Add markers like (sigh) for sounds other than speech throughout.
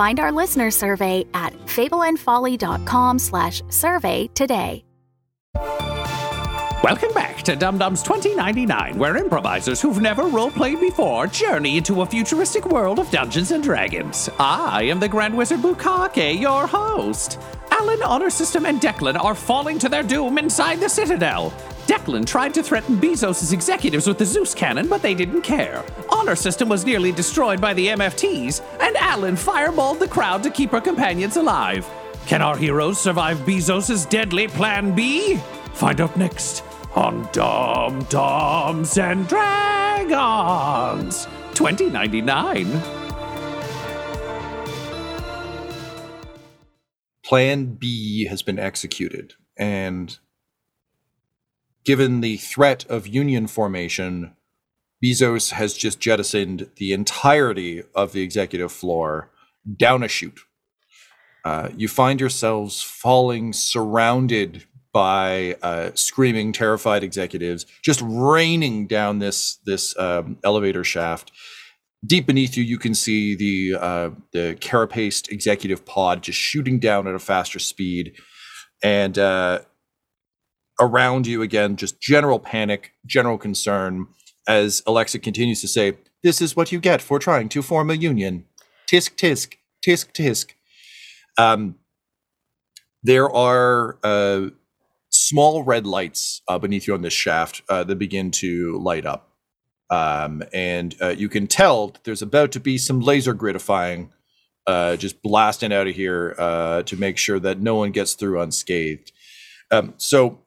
Find our listener survey at fableandfolly.com slash survey today. Welcome back to Dumb-Dumbs 2099, where improvisers who've never roleplayed before journey into a futuristic world of Dungeons and Dragons. I am the Grand Wizard Bukake, your host. Alyn, Honor System, and Declan are falling to their doom inside the Citadel. Declan tried to threaten Bee-zos' executives with the Zeus cannon, but they didn't care. Honor System was nearly destroyed by the MFTs, and Alyn fireballed the crowd to keep her companions alive. Can our heroes survive Bee-zos' deadly Plan Bee? Find out next on Dumb-Dumbs and Dragons 2099. Plan B has been executed, and given the threat of union formation, Bee-zos has just jettisoned the entirety of the executive floor down a chute. Uh, you find yourselves falling surrounded by uh, screaming, terrified executives, just raining down this this um, elevator shaft. Deep beneath you, you can see the uh, the carapaced executive pod just shooting down at a faster speed, and uh, around you again, just general panic, general concern. As Alexa continues to say, "This is what you get for trying to form a union." Tisk tisk tisk tisk. Um, there are uh, small red lights uh, beneath you on this shaft uh, that begin to light up. Um, and uh, you can tell that there's about to be some laser gridifying uh, just blasting out of here uh, to make sure that no one gets through unscathed. Um, so,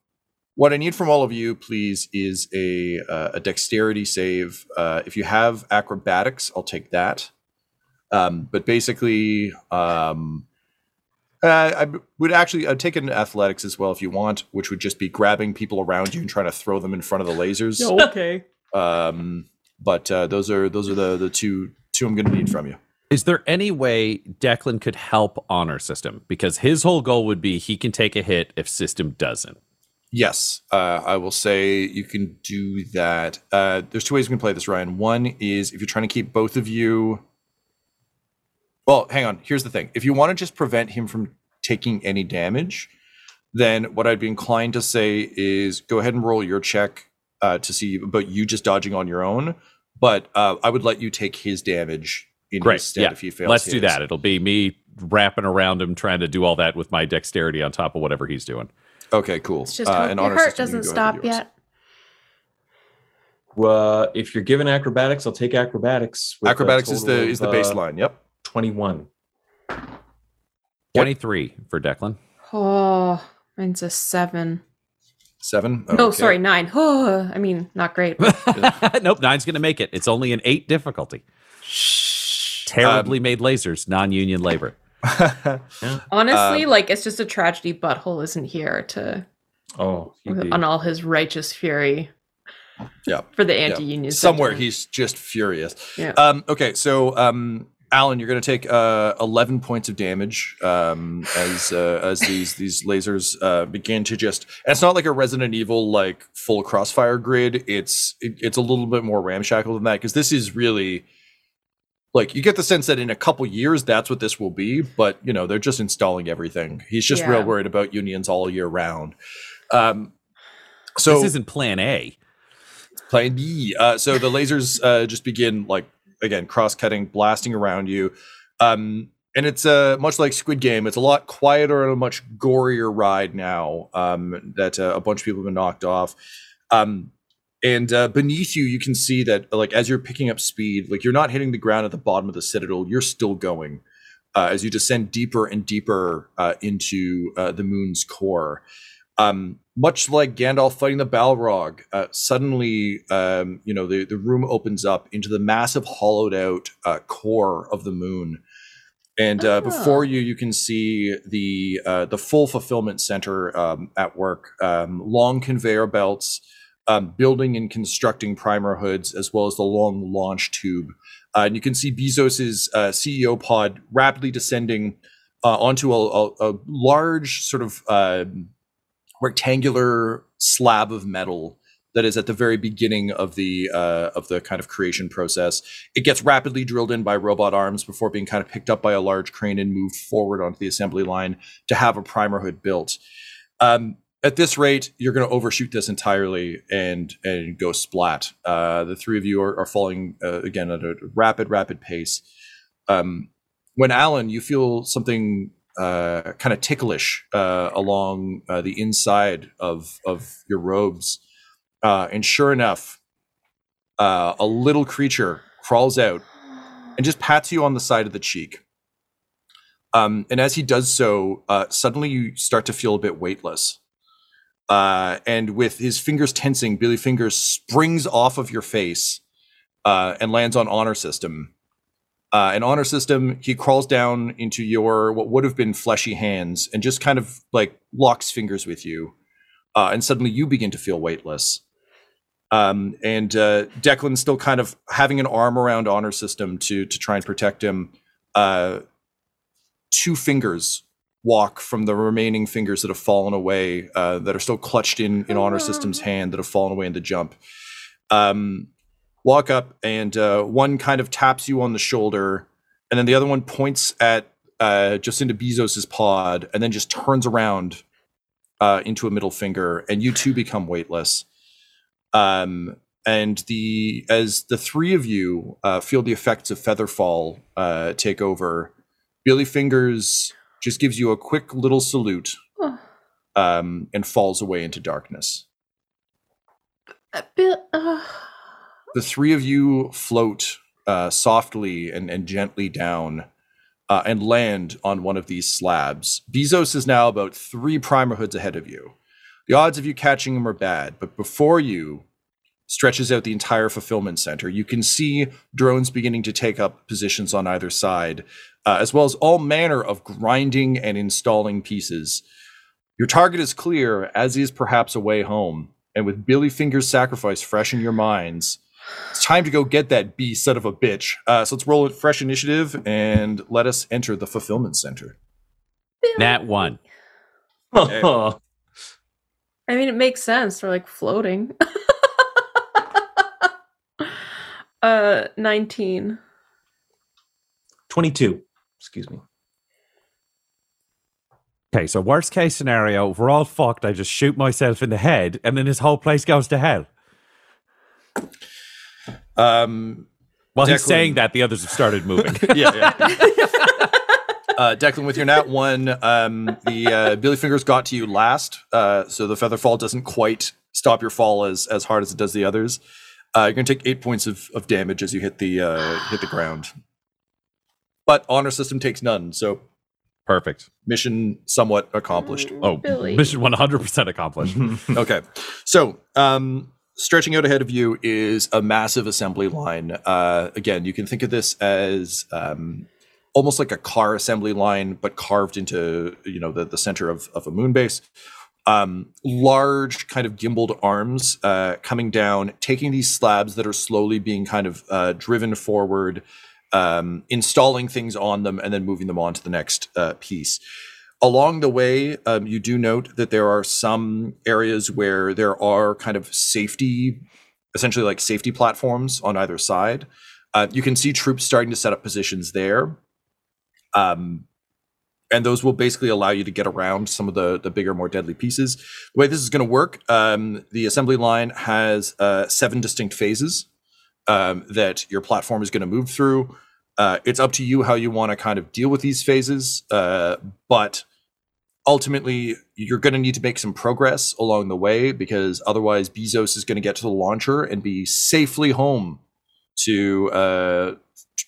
what I need from all of you, please, is a, uh, a dexterity save. if you have acrobatics, I'll take that. Um, but basically, um, uh, I would actually I'd take an athletics as well if you want, which would just be grabbing people around you and trying to throw them in front of the lasers. okay. Um, but uh, those are those are the the two two I'm going to need from you. Is there any way Declan could help Honor System? Because his whole goal would be he can take a hit if System doesn't. Yes, uh, I will say you can do that. Uh, there's two ways you can play this, Ryan. One is if you're trying to keep both of you well, hang on. Here's the thing. If you want to just prevent him from taking any damage, then what I'd be inclined to say is go ahead and roll your check uh, to see about you just dodging on your own. But uh, I would let you take his damage in Great. his stead yeah. if he fails. Let's do that. It'll be me wrapping around him, trying to do all that with my dexterity on top of whatever he's doing. Okay, cool. It's just Uh, hope and your honor heart doesn't can go ahead stop yet. Uh, if you're given acrobatics, I'll take acrobatics. Acrobatics is the total is the of, uh, baseline. Yep. Twenty-one. 23 for Declan. Oh, mine's a seven. Seven. No, Okay. sorry, nine. Oh, I mean, not great. (laughs) nope, nine's going to make it. It's only an eight difficulty. Terribly Um, made lasers, non union labor. (laughs) Honestly, Um, like it's just a tragedy. Butthole isn't here to Oh, on all his righteous fury Yeah. for the anti-union. Somewhere sentiment. he's just furious. Yeah. Um, okay, so um, Alyn, you're going to take uh, 11 points of damage um, as uh, as these (laughs) these lasers uh, begin to just. It's not like a Resident Evil like full crossfire grid. It's it, it's a little bit more ramshackle than that because this is really like you get the sense that in a couple years that's what this will be. But you know they're just installing everything. He's just real worried about unions all year round. Um, so this isn't plan A. Plan B. Uh, so the lasers uh, just begin like again cross-cutting, blasting around you. Um, and it's uh, much like Squid Game. It's a lot quieter and a much gorier ride now. Um, that uh, a bunch of people have been knocked off. Um, and uh, beneath you, you can see that like as you're picking up speed, like you're not hitting the ground at the bottom of the citadel. You're still going uh, as you descend deeper and deeper uh, into uh, the moon's core. Um, much like Gandalf fighting the Balrog, uh, suddenly, um, you know, the, the room opens up into the massive hollowed out uh, core of the moon. And uh, Ah. before you, you can see the uh, the full fulfillment center um, at work. Um, long conveyor belts, um, building and constructing primer hoods, as well as the long launch tube. Uh, and you can see Bee-zos's uh, CEO pod rapidly descending uh, onto a, a, a large sort of um rectangular slab of metal that is at the very beginning of the uh, of the kind of creation process. It gets rapidly drilled in by robot arms before being kind of picked up by a large crane and moved forward onto the assembly line to have a primer hood built. Um, at this rate, you're going to overshoot this entirely and and go splat. Uh, the three of you are, are falling uh, again at a rapid, rapid pace. Um, when Alyn, you feel something uh, kind of ticklish uh, along uh, the inside of of your robes, uh, and sure enough, a little creature crawls out and just pats you on the side of the cheek. Um, and as he does so, suddenly you start to feel a bit weightless. Uh, and with his fingers tensing, Billy Fingers springs off of your face uh, and lands on honor system. Uh, an honor system, he crawls down into your what would have been fleshy hands and just kind of like locks fingers with you. Uh, and suddenly you begin to feel weightless. Um, and uh, Declan's still kind of having an arm around honor system to to try and protect him. Uh, two fingers walk from the remaining fingers that have fallen away, uh, that are still clutched in in honor system's hand, that have fallen away in the jump. Um, walk up, and uh, one kind of taps you on the shoulder, and then the other one points at uh, Jacinta Bee-zos's pod, and then just turns around uh, into a middle finger, and you too become weightless. Um, and the as the three of you uh, feel the effects of Featherfall uh, take over, Billy Fingers just gives you a quick little salute Oh, um, and falls away into darkness. uh, uh, The three of you float uh, softly and, and gently down uh, and land on one of these slabs. Bee-zos is now about three primer hoods ahead of you. The odds of you catching him are bad, but before you stretches out the entire fulfillment center. You can see drones beginning to take up positions on either side, uh, as well as all manner of grinding and installing pieces. Your target is clear, as is perhaps a way home. And with Billy Finger's sacrifice fresh in your minds, it's time to go get that B son of a bitch. Uh, so let's roll it fresh initiative and let us enter the fulfillment center. Nat one. Oh, (laughs) I mean, it makes sense. They're like floating. (laughs) uh, 19. 22. Excuse me. Okay, so worst case scenario, we're all fucked. I just shoot myself in the head, and then this whole place goes to hell. Um, While he's Declan. saying that, the others have started moving. (laughs) yeah, yeah. uh, Declan, with your nat one, um, the uh, Billy Fingers got to you last, uh, so the feather fall doesn't quite stop your fall as as hard as it does the others. Uh, you're gonna take eight points of, of damage as you hit the uh, hit the ground, but honor system takes none, so Perfect. mission somewhat accomplished. Oh, Billy. mission 100% accomplished. (laughs) okay. So, um, stretching out ahead of you is a massive assembly line. Uh, again, you can think of this as um, almost like a car assembly line, but carved into you know the, the center of, of a moon base. Um, large kind of gimbaled arms uh, coming down, taking these slabs that are slowly being kind of uh, driven forward, um, installing things on them, and then moving them on to the next uh, piece along the way, um, you do note that there are some areas where there are kind of safety, essentially like safety platforms on either side. Uh, you can see troops starting to set up positions there. Um, and those will basically allow you to get around some of the, the bigger, more deadly pieces. The way this is going to work, um, the assembly line has uh, seven distinct phases um, that your platform is going to move through. Uh, it's up to you how you want to kind of deal with these phases, uh, but ultimately you're going to need to make some progress along the way because otherwise Bee-zos is going to get to the launcher and be safely home to uh,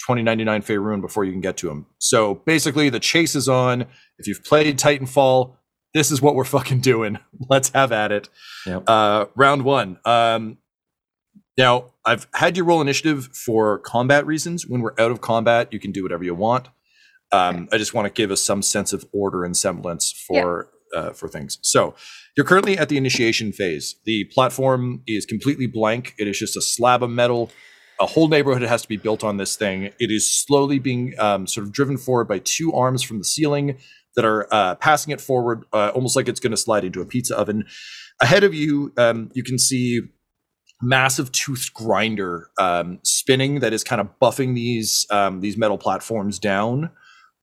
2099 Faerun before you can get to him. So basically, the chase is on. If you've played Titanfall, this is what we're fucking doing. (laughs) Let's have at it. Yep. Uh, round one. Um, now, I've had you roll initiative for combat reasons. When we're out of combat, you can do whatever you want. Um, I just want to give us some sense of order and semblance for uh, for things. So, you're currently at the initiation phase. The platform is completely blank. It is just a slab of metal. A whole neighborhood has to be built on this thing. It is slowly being um, sort of driven forward by two arms from the ceiling that are uh, passing it forward, uh, almost like it's going to slide into a pizza oven. Ahead of you, um, you can see massive toothed grinder um, spinning that is kind of buffing these um, these metal platforms down.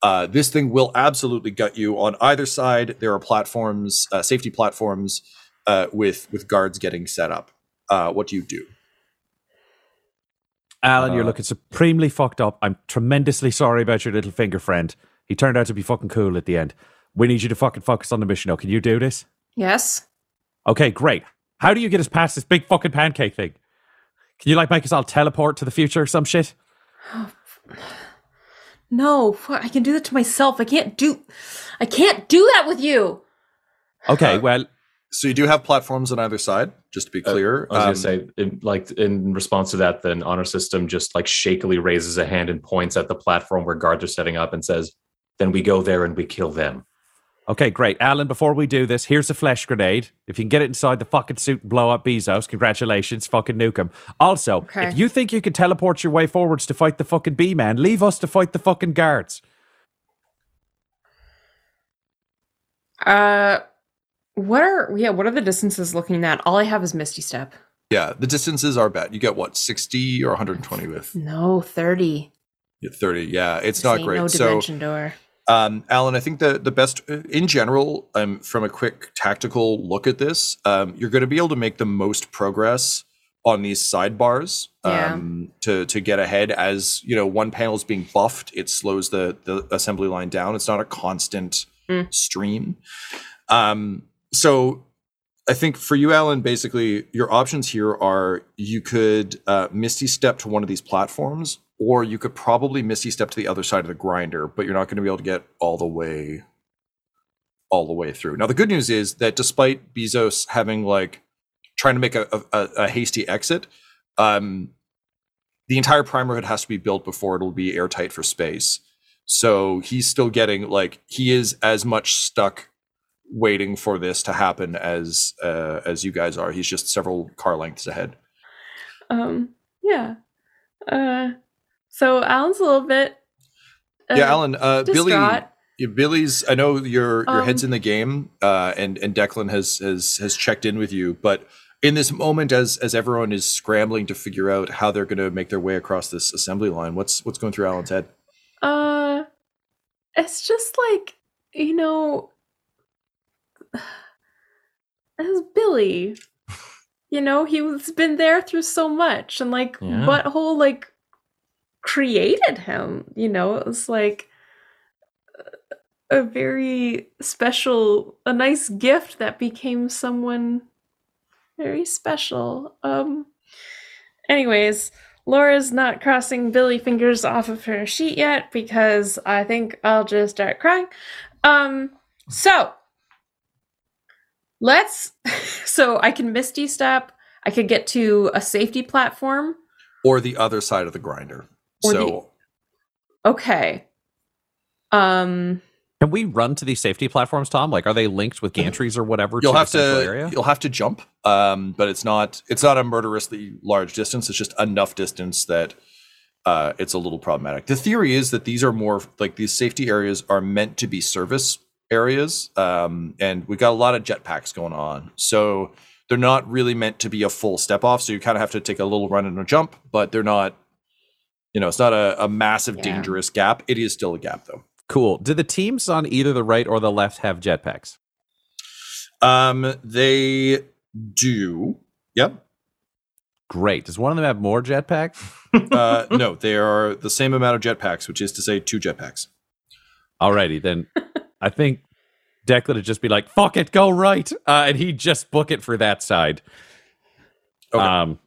Uh, this thing will absolutely gut you. On either side, there are platforms, uh, safety platforms, uh, with with guards getting set up. Uh, what do you do? Alyn, you're Uh, looking supremely fucked up. I'm tremendously sorry about your little finger friend. He turned out to be fucking cool at the end. We need you to fucking focus on the mission now. Can you do this? Yes. Okay, great. How do you get us past this big fucking pancake thing? Can you like make us all teleport to the future or some shit? (sighs) No, I can do that to myself. I can't do I can't do that with you. Okay, Uh, well, So you do have platforms on either side, just to be Uh, clear. I was Um, gonna say, in, like in response to that, then honor system just like shakily raises a hand and points at the platform where guards are setting up and says, "Then we go there and we kill them." Okay, great. Alyn, before we do this, here's a flesh grenade. If you can get it inside the fucking suit and blow up Bee-zos, congratulations, fucking nuke him. Also, Okay. if you think you can teleport your way forwards to fight the fucking B man, leave us to fight the fucking guards. Uh what are yeah, what are the distances looking at? All I have is Misty Step. yeah, the distances are bad. You get what, 60 or 120 with No, 30. Yeah, 30. Yeah, it's This not ain't great. No so dimension door. Um, Alyn, I think the the best in general, um, from a quick tactical look at this, um, you're going to be able to make the most progress on these sidebars Yeah. um, to to get ahead. As you know, one panel is being buffed, it slows the the assembly line down. It's not a constant Mm. stream. Um, so. I think for you, Alyn, basically your options here are you could uh, misty step to one of these platforms, or you could probably misty step to the other side of the grinder, but you're not going to be able to get all the way all the way through. Now the good news is that despite Bee-zos having like trying to make a, a, a hasty exit, um, the entire primer hood has to be built before it'll be airtight for space. So he's still getting like he is as much stuck waiting for this to happen as uh, as you guys are. He's just several car lengths ahead. Um yeah. Uh so Alyn's a little bit uh, yeah, Alyn, uh, Billy, Billy's. I know your your head's Um, in the game, uh, and and Declan has has has checked in with you, but in this moment, as as everyone is scrambling to figure out how they're going to make their way across this assembly line, what's what's going through Alyn's head? Uh, it's just like you know, (sighs) as Billy, you know, he's been there through so much, and like Yeah. Butthole like created him. You know, it was like a very special, a nice gift that became someone very special. Um. Anyways, Laura's not crossing Billy fingers off of her sheet yet because I think I'll just start crying. Um, so let's (laughs) so I can misty step. I could get to a safety platform. Or the other side of the grinder. Or so Okay. Um Can we run to these safety platforms, Tom? Like, are they linked with gantries or whatever? you'll to have to area? you'll have to jump, um, but it's not it's not a murderously large distance. It's just enough distance that uh, it's a little problematic. The theory is that these are more like these safety areas are meant to be service areas, um, and we got a lot of jetpacks going on, so they're not really meant to be a full step off. So you kind of have to take a little run and a jump, but they're not. You know, it's not a, a massive, Yeah. dangerous gap. It is still a gap, though. Cool. Do the teams on either the right or the left have jetpacks? Um, they do. Yep. great. Does one of them have more jetpacks? (laughs) Uh, no, they are the same amount of jetpacks, which is to say two jetpacks. Alrighty, then I think Declan would just be like, fuck it, go right. Uh, and he'd just book it for that side. Okay. Um,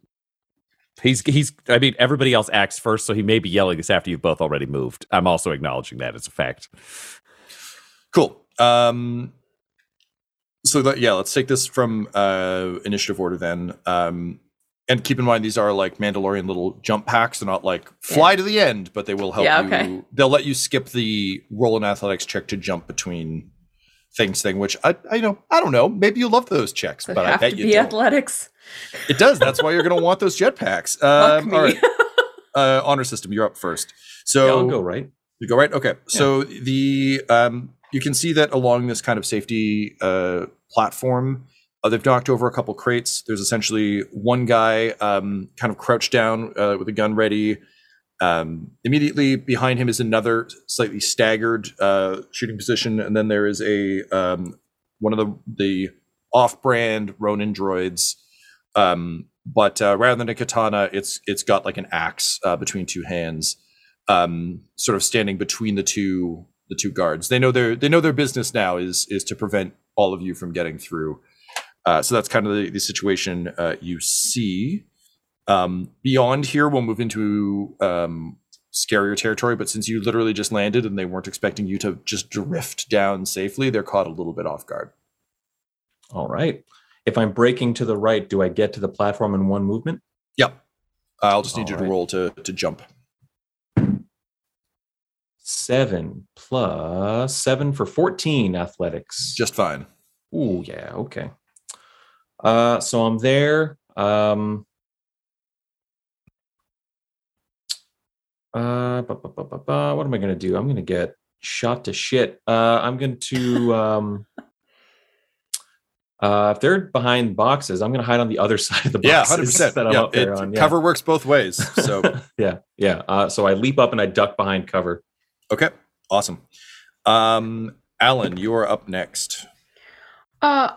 he's, he's, I mean, everybody else acts first, so he may be yelling this after you've both already moved. I'm also acknowledging that as a fact. Cool. Um, so that yeah, let's take this from uh, initiative order then. Um, and keep in mind these are like Mandalorian little jump packs. They're not like fly to the end, but they will help Yeah, you. They'll let you skip the roll an athletics check to jump between things thing, which I I know I don't know. Maybe you love those checks, but it I bet to you be don't. athletics? It does. That's why you're going to want those jetpacks. (laughs) Fuck Um, all right. (laughs) Uh, honor system, you're up first. So Yeah, I'll go right. you go right. Okay. So the um, you can see that along this kind of safety uh, platform, uh, they've knocked over a couple crates. There's essentially one guy um, kind of crouched down uh, with a gun ready. Um, immediately behind him is another slightly staggered uh, shooting position, and then there is a um, one of the the off-brand Ronin droids. Um, but uh, rather than a katana, it's it's got like an axe uh, between two hands um, sort of standing between the two the two guards. They know their they know their business now is is to prevent all of you from getting through. Uh, so that's kind of the, the situation uh, you see. Um, beyond here, we'll move into um, scarier territory. But since you literally just landed and they weren't expecting you to just drift down safely, they're caught a little bit off guard. All right. If I'm breaking to the right, do I get to the platform in one movement? Yep. I'll just need you to roll to to jump. Seven plus seven for 14 athletics. Just fine. Ooh, yeah, okay. Uh, so I'm there. Um, uh, ba, ba, ba, ba, ba, what am I going to do? I'm going to get shot to shit. Uh, I'm going to, (laughs) um, uh, if they're behind boxes, I'm going to hide on the other (laughs) side of the Yeah, hundred percent. (laughs) that I'm Yeah, up there it- on. Yeah. cover works both ways. So yeah, yeah. Uh, so I leap up and I duck behind cover. okay, awesome. Um, Alyn, you are up next. Uh,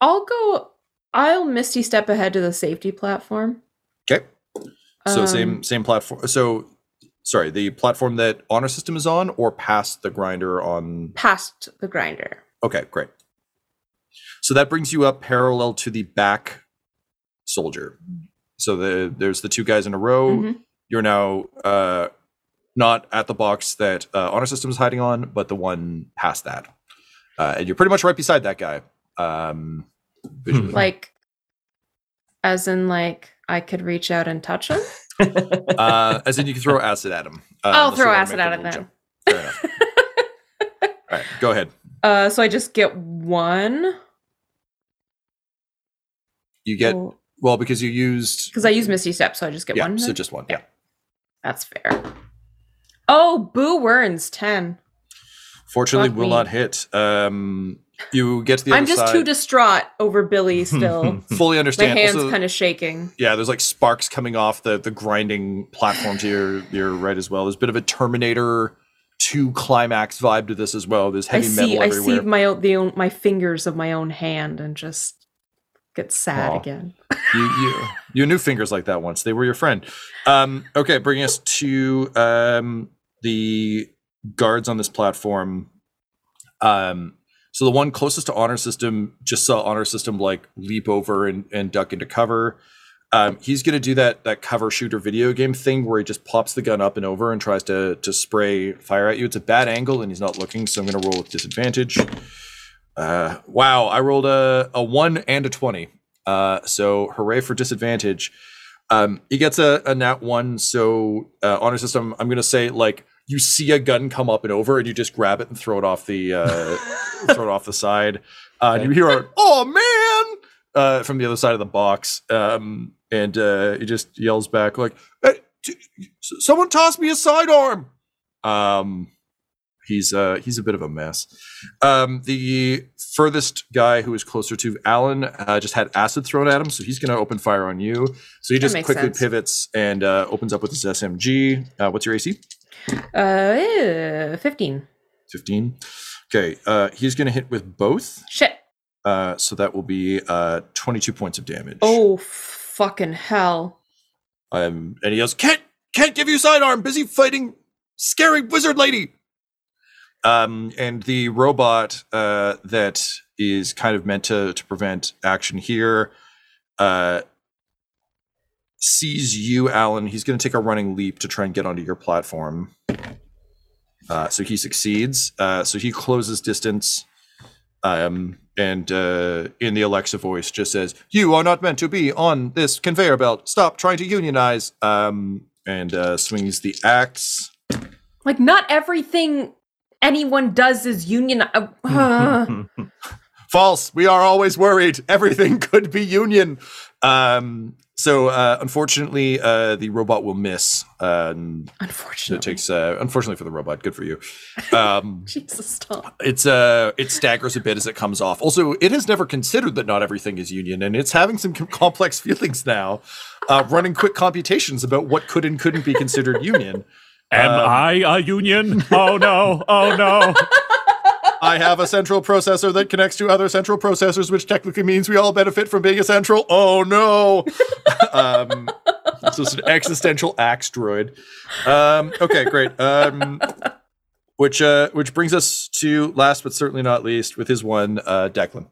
I'll go. I'll misty step ahead to the safety platform. Okay. So Um, same same platform. So sorry, the platform that honor system is on, or past the grinder on. past the grinder. Okay, great. So that brings you up parallel to the back soldier. So the there's the two guys in a row. Mhm. You're now uh, not at the box that uh, honor system is hiding on, but the one past that, uh, and you're pretty much right beside that guy. Um, visually. Like, as in, like I could reach out and touch him. Uh, as in, you can throw acid at him. Uh, I'll throw acid at little then. Fair enough. (laughs) All right, go ahead. Uh, so I just get one. You get well because you used because I use Misty Step, so I just get yeah, one. so just one. Yeah. That's fair. Oh, Boo Werns ten. Fortunately, Fuck will me. not hit. Um, you get to the I'm just side. too distraught over Billy. (laughs) Still, fully understand. my hands Also, kind of shaking. yeah, there's like sparks coming off the the grinding platform to your your right as well. There's a bit of a Terminator two climax vibe to this as well. There's I heavy see. metal I see my own, the own, my fingers of my own hand and just get sad Aw. again. you, you you knew fingers like that once. They were your friend. Um, okay, bringing us to um, the guards on this platform. Um, so the one closest to honor system just saw honor system like leap over and, and duck into cover. Um, he's going to do that that cover shooter video game thing where he just pops the gun up and over and tries to to spray fire at you. It's a bad angle and he's not looking, so I'm going to roll with disadvantage. Uh, wow, I rolled a a one and a twenty. Uh, so hooray for disadvantage. Um, he gets a, a nat one. So uh, honor system, I'm gonna say like you see a gun come up and over, and you just grab it and throw it off the uh, (laughs) throw it off the side. Uh, and you hear a "Oh man!" Uh, from the other side of the box, um, and uh, he just yells back like, hey, t- "Someone toss me a sidearm!" Um, he's uh, he's a bit of a mess. Um, the furthest guy who is closer to Alyn uh, just had acid thrown at him, so he's going to open fire on you. So he just quickly sense. pivots and uh, opens up with his SMG. Uh, what's your AC? Uh, eh, fifteen. 15. Okay, uh, he's going to hit with both. Shit. Uh, so that will be uh, 22 points of damage. Oh, fucking hell. Um, and he goes, "Can't can't give you sidearm. Busy fighting scary wizard lady." Um, and the robot uh, that is kind of meant to to prevent action here uh, sees you, Alyn. He's going to take a running leap to try and get onto your platform. Uh, so he succeeds. Uh, so he closes distance. Um, and uh, in the Alexa voice, just says, "You are not meant to be on this conveyor belt. Stop trying to unionize." Um, and uh, swings the axe. Like, not everything anyone does is union. Uh. (laughs) (laughs) (laughs) False. We are always worried. Everything (laughs) could be union. Um, so uh, unfortunately, uh, the robot will miss. Um, Unfortunately. it takes. Uh, unfortunately for the robot, good for you. (laughs) Um, Jesus, stop. it's uh, it staggers a bit as it comes off. Also, it has never considered that not everything is union, and it's having some com- complex feelings now. Uh, running quick computations about what could and couldn't be considered union. Am Um, I a union? Oh no! Oh no! (laughs) I have a central processor that connects to other central processors, which technically means we all benefit from being a central. Oh no! (laughs) um, so it's an existential axe droid. Um, okay, great. Um, which uh, which brings us to last but certainly not least with his one, uh, Declan.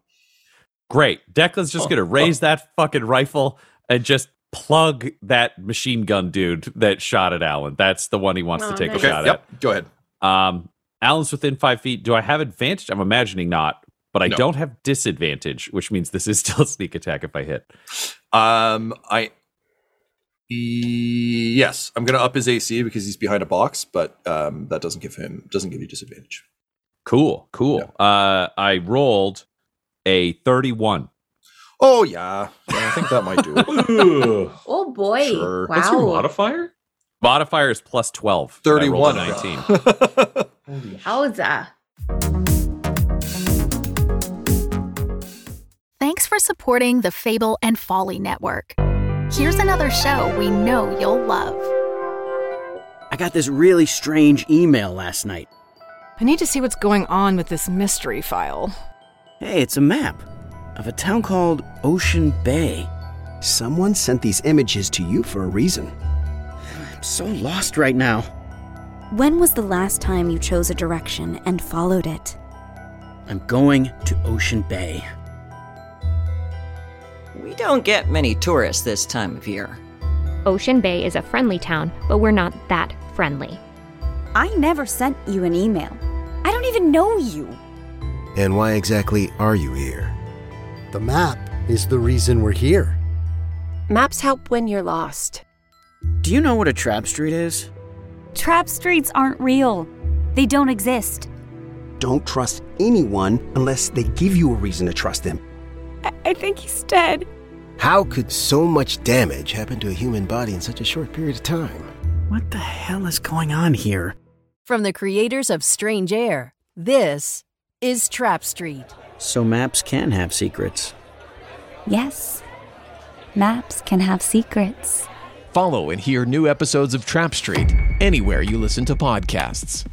Great. Declan's just Oh, gonna raise that fucking rifle and just plug that machine gun dude that shot at Alyn. That's the one he wants Oh, to take nice. a Okay, shot yep. Go ahead. Um, Alyn's within five feet. Do I have advantage? I'm imagining not, but I No. don't have disadvantage, which means this is (laughs) still a sneak attack if I hit. Um, I E- yes, I'm gonna up his AC because he's behind a box, but um, that doesn't give him doesn't give you disadvantage. Cool, cool. Uh, I rolled a 31. Oh yeah, yeah I think that might do it. (laughs) Oh boy. Sure. Wow. What's your modifier? Modifier is plus 12. and I rolled a 31. 19. (laughs) Howza. Thanks for supporting the Fable and Folly Network. Here's another show we know you'll love. I got this really strange email last night. I need to see what's going on with this mystery file. Hey, it's a map of a town called Ocean Bay. Someone sent these images to you for a reason. I'm so lost right now. When was the last time you chose a direction and followed it? I'm going to Ocean Bay. We don't get many tourists this time of year. Ocean Bay is a friendly town, but we're not that friendly. I never sent you an email. I don't even know you. And why exactly are you here? The map is the reason we're here. Maps help when you're lost. Do you know what a trap street is? Trap streets aren't real. They don't exist. Don't trust anyone unless they give you a reason to trust them. I, I think he's dead. How could so much damage happen to a human body in such a short period of time? What the hell is going on here? From the creators of Strange Air, this is Trap Street. So maps can have secrets. Yes. Maps can have secrets. Follow and hear new episodes of Trap Street anywhere you listen to podcasts.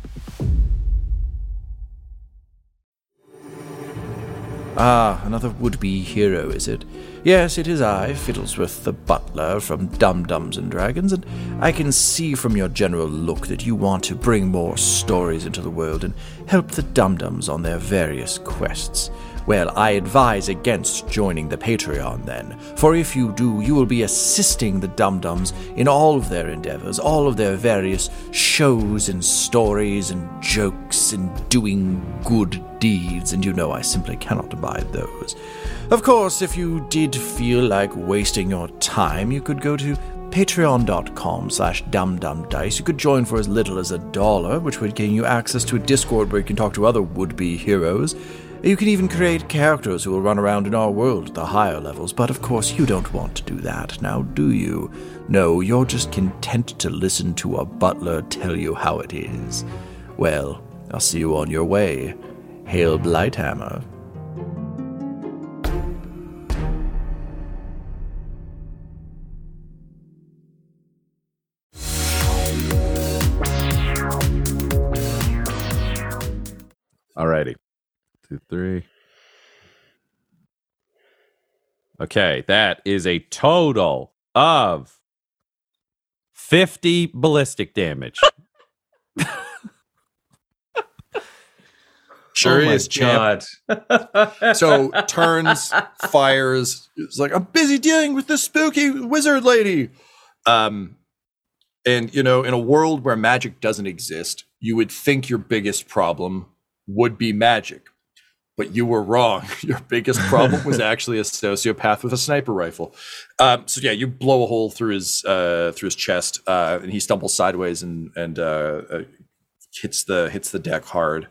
Ah, another would-be hero, is it? Yes, it is I, Fiddlesworth the butler from Dumb-Dumbs and Dragons, and I can see from your general look that you want to bring more stories into the world and help the Dumb-Dumbs on their various quests. Well, I advise against joining the Patreon then, for if you do, you will be assisting the Dumb-Dumbs in all of their endeavors, all of their various shows and stories and jokes and doing good deeds, and you know I simply cannot abide those. Of course, if you did feel like wasting your time, you could go to patreon.com slash dumbdumbdice. You could join for as little as a dollar, which would gain you access to a Discord where you can talk to other would-be heroes. You can even create characters who will run around in our world at the higher levels, but of course you don't want to do that, now do you? No, you're just content to listen to a butler tell you how it is. Well, I'll see you on your way. Hail Blighthammer. Alrighty. Two, three. Okay, that is a total of 50 ballistic damage. (laughs) Sure Oh is, champ. (laughs) So turns, fires. It's like I'm busy dealing with this spooky wizard lady. Um, and you know, in a world where magic doesn't exist, you would think your biggest problem would be magic, but you were wrong. (laughs) Your biggest problem was (laughs) actually a sociopath with a sniper rifle. Um, so yeah, you blow a hole through his uh, through his chest, uh, and he stumbles sideways and and uh, uh, hits the hits the deck hard.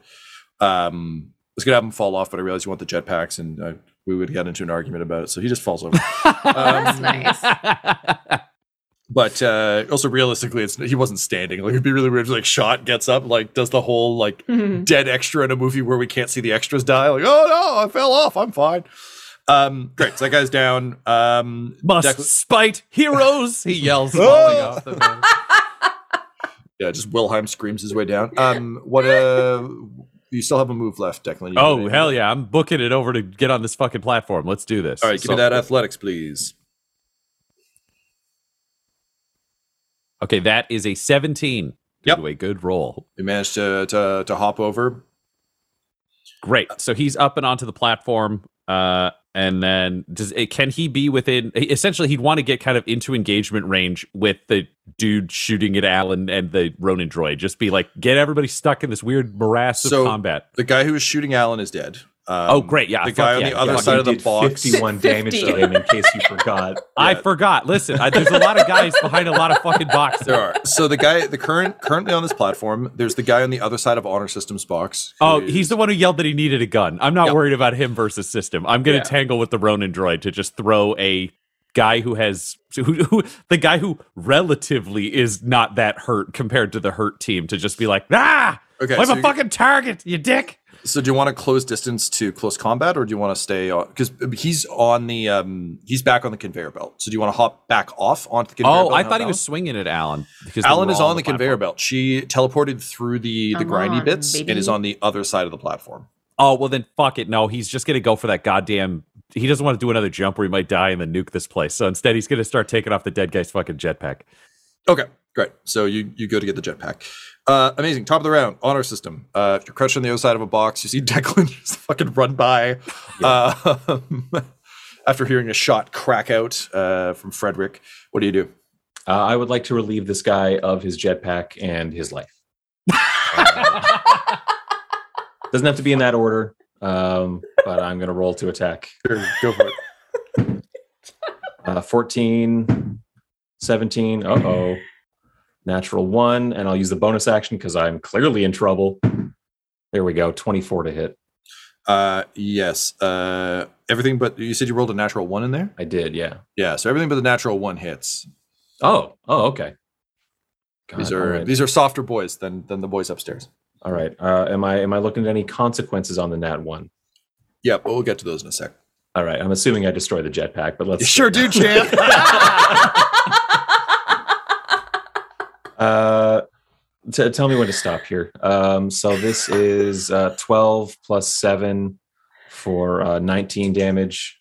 Um, I was gonna have him fall off, but I realized you want the jetpacks, and uh, we would get into an argument about it. So he just falls over. (laughs) That's Um, nice. But uh, also realistically, it's he wasn't standing. Like it'd be really weird. if, Like shot gets up, like does the whole like dead extra in a movie where we can't see the extras die. Like oh no, I fell off. I'm fine. Um, great. So that guy's down. Um, Must Declan- spite heroes, (laughs) he yells, falling off the bed. (laughs) yeah, just Wilhelm screams his way down. Um, what uh, you still have a move left, Declan. You Oh, hell yeah. I'm booking it over to get on this fucking platform. Let's do this. All right, give me that athletics, please. Okay, that is a 17. Yep. A good roll. He managed to to to hop over. Great. So he's up and onto the platform. Uh, and then does it, can he be within? Essentially, he'd want to get kind of into engagement range with the dude shooting at Alyn and the Ronin droid. Just be like, get everybody stuck in this weird morass So of combat. the guy who was shooting Alyn is dead. Um, Oh, great, yeah, The guy on yeah, the other yeah. side of the Did box. 51 (laughs) damage to him in case you (laughs) forgot. I forgot. Listen, I, there's a lot of guys behind a lot of fucking boxes. There are. So the guy, the current currently on this platform, there's the guy on the other side of Honor Systems box. Oh, is- he's the one who yelled that he needed a gun. I'm not Yep. worried about him versus system. I'm going to Yeah. tangle with the Ronin droid to just throw a guy who has who, who the guy who relatively is not that hurt compared to the hurt team to just be like, ah, Okay, I'm so a fucking target, you dick. So do you want to close distance to close combat, or do you want to stay on? Because he's on the um, he's back on the conveyor belt. So do you want to hop back off onto the conveyor Oh, belt? Oh, I thought he was swinging at Alyn because Alyn is all on the conveyor belt. She teleported through the the Come grindy on, bits and is on the other side of the platform. Oh well, then fuck it. No, he's just gonna go for that goddamn. He doesn't want to do another jump where he might die and then nuke this place. So instead, he's gonna start taking off the dead guy's fucking jetpack. Okay, great. So you you go to get the jetpack. Uh, amazing. Top of the round, honor system. Uh, if you're crouched on the other side of a box, you see (laughs) Declan just fucking run by. Uh, (laughs) after hearing a shot crack out uh, from Frederick, what do you do? Uh, I would like to relieve this guy of his jetpack and his life. (laughs) Doesn't have to be in that order, um, but I'm going to roll to attack. Sure, go for it. Uh, 14, 17. Uh oh. Natural one. And I'll use the bonus action because I'm clearly in trouble. There we go. 24 to hit. Uh, yes. Uh, everything but you said you rolled a natural one in there. I did. Yeah. Yeah. So everything but the natural one hits. Oh. Oh, okay. God, these are right. these are softer boys than than the boys upstairs. All right. Uh, am I am I looking at any consequences on the nat one? Yeah, but we'll get to those in a sec. All right. I'm assuming I destroy the jetpack, but let's You sure do, champ. (laughs) (laughs) Uh, t- tell me when to stop here. Um, so this is uh, 12 plus 7 for uh, 19 damage.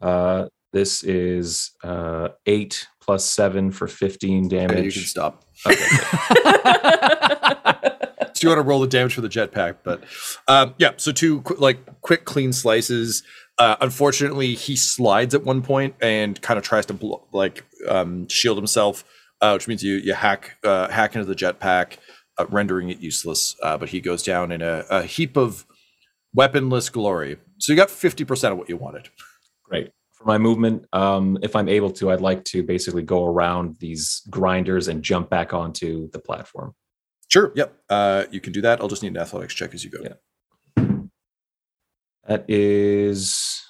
Uh, this is uh, 8 plus 7 for 15 Okay, damage. you can stop. Okay, (laughs) so you want to roll the damage for the jetpack, but um, yeah. So two qu- like quick, clean slices. Uh, unfortunately, he slides at one point and kind of tries to blo- like um, shield himself, uh, which means you you hack uh, hack into the jetpack, uh, rendering it useless. Uh, but he goes down in a, a heap of weaponless glory. So you got fifty percent of what you wanted. Great. For my movement, um, if I'm able to, I'd like to basically go around these grinders and jump back onto the platform. Sure. Yep. Uh, you can do that. I'll just need an athletics check as you go. Yeah. That is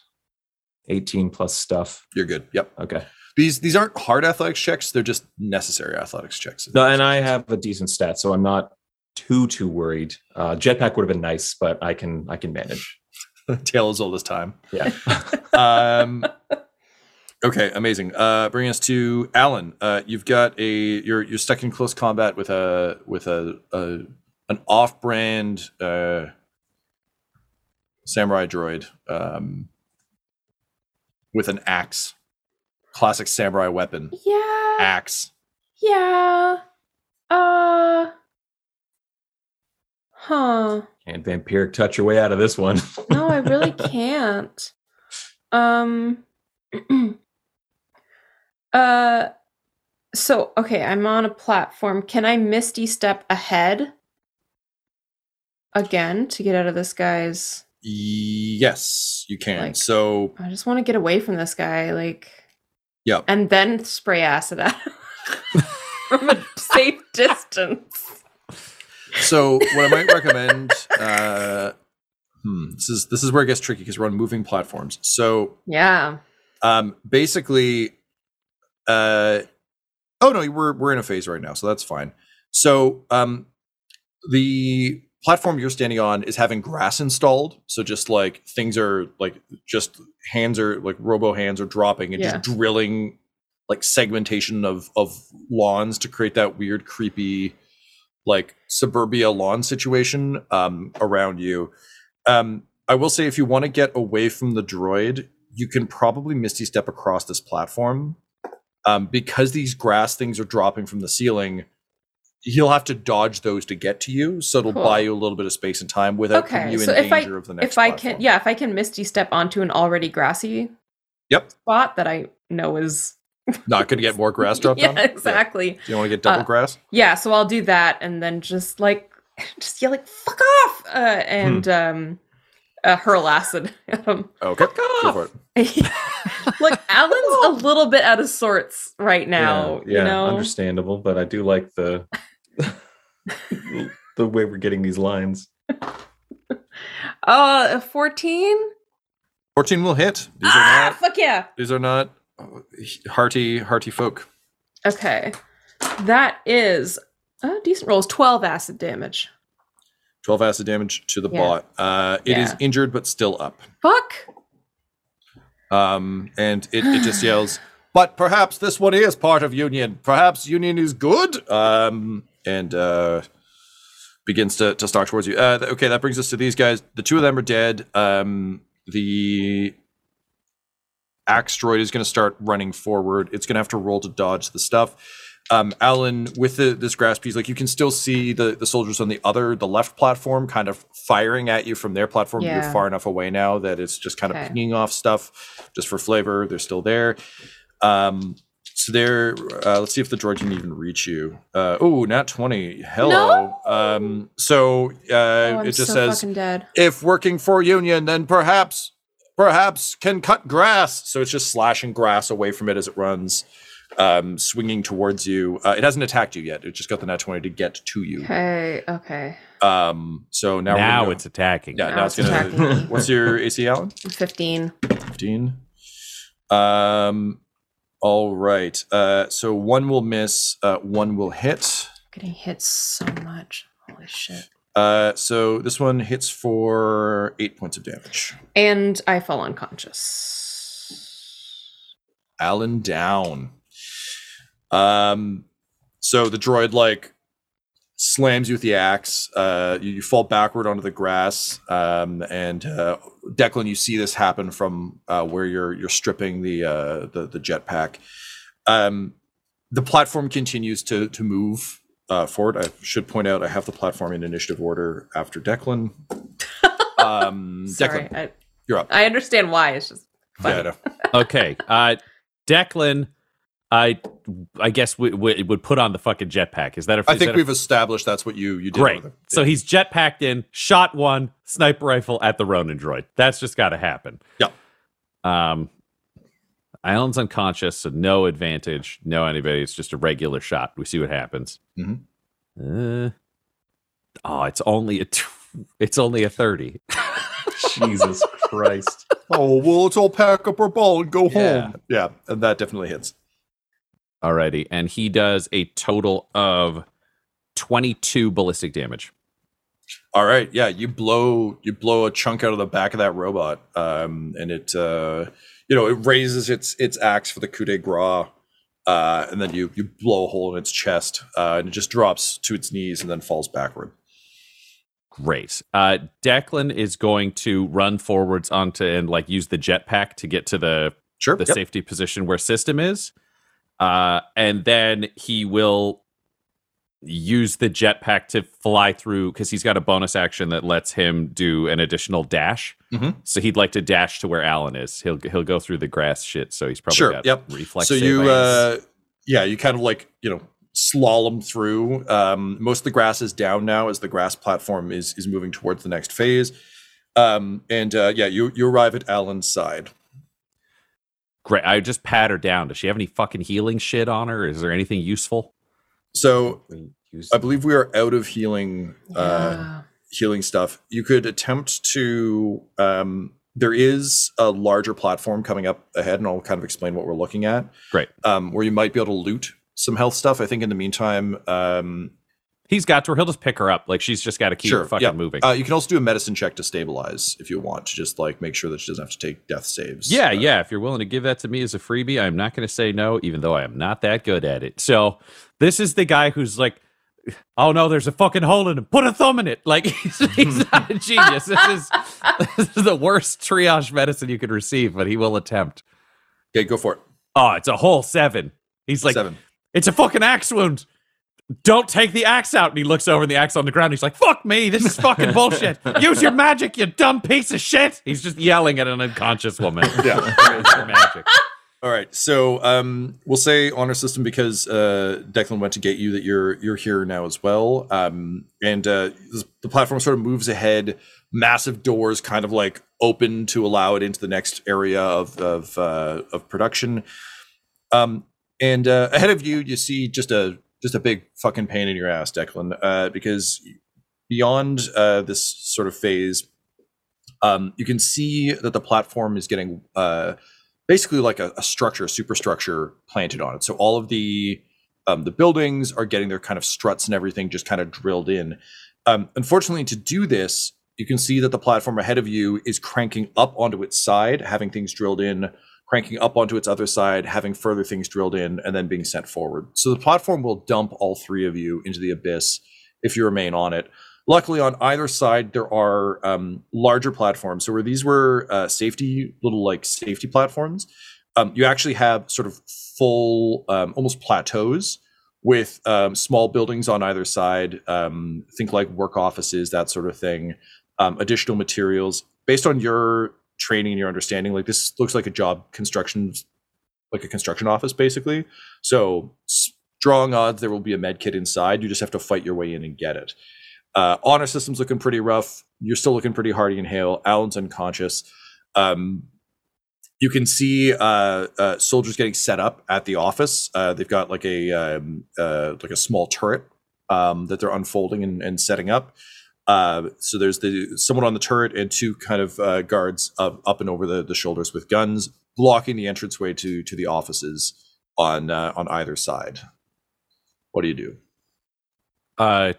18 plus stuff. You're good. Yep. Okay. These these aren't hard athletics checks. They're just necessary athletics checks. No, and I have a decent stat, so I'm not too too worried. Uh, jetpack would have been nice, but I can I can manage. (laughs) Tale as old as time. Yeah. (laughs) um, okay, amazing. Uh, bring us to Alyn. Uh, you've got a you're you're stuck in close combat with a with a, a an off-brand uh, samurai droid um, with an axe, classic samurai weapon, Yeah. axe. Yeah. Uh. Huh. Can't vampiric touch your way out of this one. (laughs) No, I really (laughs) can't. Um. (clears throat) uh. So okay, I'm on a platform. Can I misty step ahead again to get out of this guy's? Yes, you can. Like- so, I just want to get away from this guy, like, yeah. and then spray acid at him (laughs) from a safe distance. So, what I might recommend, uh, hmm, this is this is where it gets tricky because we're on moving platforms. So, Yeah. um, basically, uh, oh no, we're we're in a phase right now, so that's fine. So, um, the platform you're standing on is having grass installed, so just like things are like just hands are like robo hands are dropping and Yeah. just drilling like segmentation of of lawns to create that weird creepy like suburbia lawn situation um around you um i will say if you want to get away from the droid you can probably misty step across this platform um because these grass things are dropping from the ceiling he'll have to dodge those to get to you so it'll Cool. buy you a little bit of space and time without putting Okay, you in so if I danger of the next if I platform. can, yeah, if I can misty step onto an already grassy yep spot that I know is not gonna get more grass (laughs) dropped yeah, on exactly. do you want to get double Uh, grass Yeah, so I'll do that and then just like (laughs) just yell like "fuck off" uh, and Hmm. um, uh, hurl acid (laughs) at him. okay for it Look, Alyn's a little bit out of sorts right now. yeah, you know, understandable, but I do like the (laughs) the way we're getting these lines. uh, fourteen. 14 will hit these are Ah, not fuck yeah. these are not uh, hearty hearty folk Okay, that is uh, decent rolls. Twelve acid damage. 12 acid damage to the Yeah. bot. Uh, it is Yeah. injured but still up. Fuck. Um, and it, it just yells, but perhaps this one is part of Union. Perhaps Union is good. Um, and uh, begins to, to stalk towards you. Uh, okay, that brings us to these guys. The two of them are dead. Um, the axe droid is going to start running forward. It's going to have to roll to dodge the stuff. Um, Alyn, with the, this grass piece, like you can still see the, the soldiers on the other, the left platform, kind of firing at you from their platform. You're far enough away now that it's just kind Okay. of pinging off stuff just for flavor. They're still there. Um, so they're, uh, let's see if the droid can even reach you. Uh, oh, not 20. Hello. Um, so uh, Oh, it just so says, dead. if working for Union, then perhaps, perhaps can cut grass. So it's just slashing grass away from it as it runs, um, swinging towards you. Uh, it hasn't attacked you yet. It just got the nat 20 to get to you. Okay. Okay. Um, so now, we're now go- it's attacking. yeah, Now now, it's it's gonna. attacking. What's your AC, Alyn? Fifteen. 15. Um, all right. Uh, so one will miss, uh, one will hit. Getting hit so much. Holy shit. Uh, so this one hits for eight points of damage. And I fall unconscious. Alyn down. Um, so the droid like slams you with the axe. Uh, you, you fall backward onto the grass. Um, and uh, Declan, you see this happen from uh, where you're you're stripping the uh, the the jetpack. Um, the platform continues to to move uh, forward. I should point out I have the platform in initiative order after Declan. (laughs) Um, Sorry. Declan, I, you're up. I understand why. It's just Yeah, I know. okay. Uh, Declan, I I guess we, we would put on the fucking jetpack. Is that a? I think we've established that's what you you did. great. with it. So he's jetpacked in, shot one sniper rifle at the Ronin droid. That's just got to happen. Yeah. Um, Alyn's unconscious, so no advantage, no anybody. It's just a regular shot. We see what happens. Mm-hmm. Uh, oh, it's only a t- it's only a thirty. (laughs) Jesus Christ. Oh well, let's all pack up our ball and go Yeah. home. Yeah, and that definitely hits. Alrighty, and he does a total of twenty-two ballistic damage. All right, yeah, you blow you blow a chunk out of the back of that robot, um, and it uh, you know it raises its its axe for the coup de grace, uh, and then you you blow a hole in its chest, uh, and it just drops to its knees and then falls backward. Great. Uh, Declan is going to run forwards onto and like use the jetpack to get to the Sure, the yep. safety position where system is. Uh, and then he will use the jetpack to fly through because he's got a bonus action that lets him do an additional dash. Mhm. So he'd like to dash to where Alyn is. He'll he'll go through the grass shit. So he's probably sure. got Yep. reflex. So you, uh, yeah, you kind of like you know slalom through. Um, most of the grass is down now as the grass platform is is moving towards the next phase. Um, and uh, yeah, you you arrive at Alyn's side. Great. I just pat her down. Does she have any fucking healing shit on her? Is there anything useful? So I believe we are out of healing uh, healing stuff. You could attempt to. Um, there is a larger platform coming up ahead, and I'll kind of explain what we're looking at. Great. Um, where you might be able to loot some health stuff. I think in the meantime, um, He's got to her. He'll just pick her up. Like she's just got to keep her fucking moving. Uh, you can also do a medicine check to stabilize if you want to just like make sure that she doesn't have to take death saves. Yeah, yeah. If you're willing to give that to me as a freebie, I'm not going to say no, even though I am not that good at it. So this is the guy who's like, oh no, there's a fucking hole in him. Put a thumb in it. Like (laughs) he's, he's not a genius. This is, (laughs) this is the worst triage medicine you could receive, but he will attempt. Okay, go for it. Oh, it's a whole seven. He's like, Seven. it's a fucking axe wound. Don't take the axe out. And he looks over and the axe on the ground. He's like, fuck me. This is fucking (laughs) bullshit. Use your magic, you dumb piece of shit. He's just yelling at an unconscious woman. (laughs) Yeah. (laughs) Magic. All right, so um, we'll say honor system because uh, Declan went to get you that you're you're here now as well, um, and uh, the platform sort of moves ahead. Massive doors kind of like open to allow it into the next area of of uh, of production. Um, and uh, ahead of you, you see just a just a big fucking pain in your ass, Declan, uh, because beyond uh, this sort of phase, um, you can see that the platform is getting uh, basically like a, a structure, a superstructure planted on it. So all of the um, the buildings are getting their kind of struts and everything just kind of drilled in. Um, unfortunately, to do this, you can see that the platform ahead of you is cranking up onto its side, having things drilled in, cranking up onto its other side, having further things drilled in, and then being sent forward. So the platform will dump all three of you into the abyss if you remain on it. Luckily, on either side, there are um, larger platforms. So where these were uh, safety, little like safety platforms, um, you actually have sort of full, um, almost plateaus with um, small buildings on either side. Um, think like work offices, that sort of thing. Um, additional materials based on your training and your understanding. Like this looks like a job construction, like a construction office, basically. So strong odds there will be a med kit inside. You just have to fight your way in and get it. Uh, honor system's looking pretty rough. You're still looking pretty hardy in hail. Alyn's unconscious. Um, you can see uh, uh, soldiers getting set up at the office. Uh, they've got like a um, uh, like a small turret um, that they're unfolding and, and setting up. Uh, so there's the someone on the turret and two kind of uh, guards up, up and over the, the shoulders with guns, blocking the entranceway to to the offices on uh, on either side. What do you do? Uh,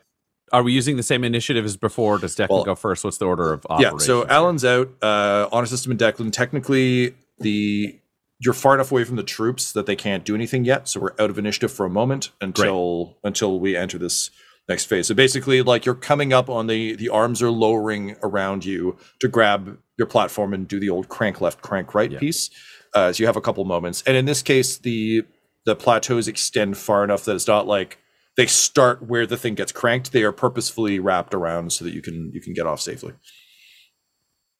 are we using the same initiative as before? Does Declan go first? What's the order of operations? Yeah, so Alyn's out. Uh, honor system and Declan. Technically, the you're far enough away from the troops that they can't do anything yet. So we're out of initiative for a moment until until we enter this next phase. So basically, like you're coming up on the the arms are lowering around you to grab your platform and do the old crank left, crank right piece. Uh, so you have a couple moments, and in this case, the the plateaus extend far enough that it's not like they start where the thing gets cranked. They are purposefully wrapped around so that you can you can get off safely.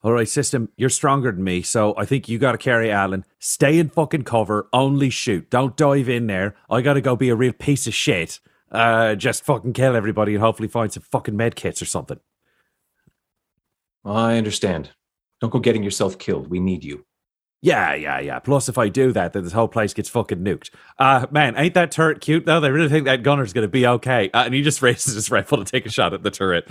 All right, system, you're stronger than me, so I think you got to carry Alyn. Stay in fucking cover, only shoot. Don't dive in there. I got to go be a real piece of shit. Uh, just fucking kill everybody and hopefully find some fucking med kits or something. I understand. Don't go getting yourself killed. We need you. Yeah, yeah, yeah. Plus, if I do that, then this whole place gets fucking nuked. Uh, man, ain't that turret cute though? They really think that gunner's gonna be okay. Uh, and he just (laughs) raises his rifle to take a shot at the turret.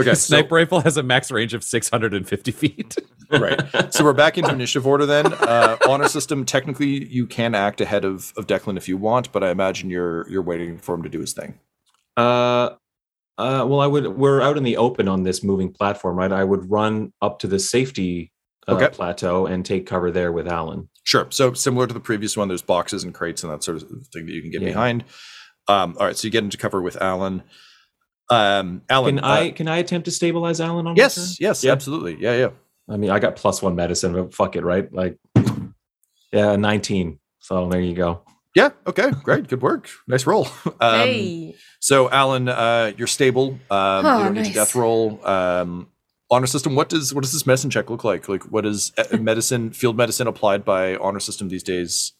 Okay, the so- sniper rifle has a max range of 650 feet. right. So we're back into initiative order then. Uh, honor system. Technically, you can act ahead of, of Declan if you want, but I imagine you're you're waiting for him to do his thing. Uh, uh, well, I would. We're out in the open on this moving platform, right? I would run up to the safety uh, Okay. plateau and take cover there with Alyn. Sure. So similar to the previous one, there's boxes and crates and that sort of thing that you can get Yeah. behind. Um, all right. So you get into cover with Alyn. Um, Alyn, Can uh, I can I attempt to stabilize Alyn on my turn? Yes. Yes. Absolutely. Yeah. Yeah. I mean, I got plus one medicine, but fuck it, right? Like, yeah, nineteen. So there you go. Yeah. Okay. Great. Good work. Nice roll. (laughs) Um, hey. So, Alyn, uh, you're stable. Um, Oh, you don't need to death roll. Um, honor system. What does what does this medicine check look like? Like, what is uh, (laughs) medicine, field medicine applied by honor system these days?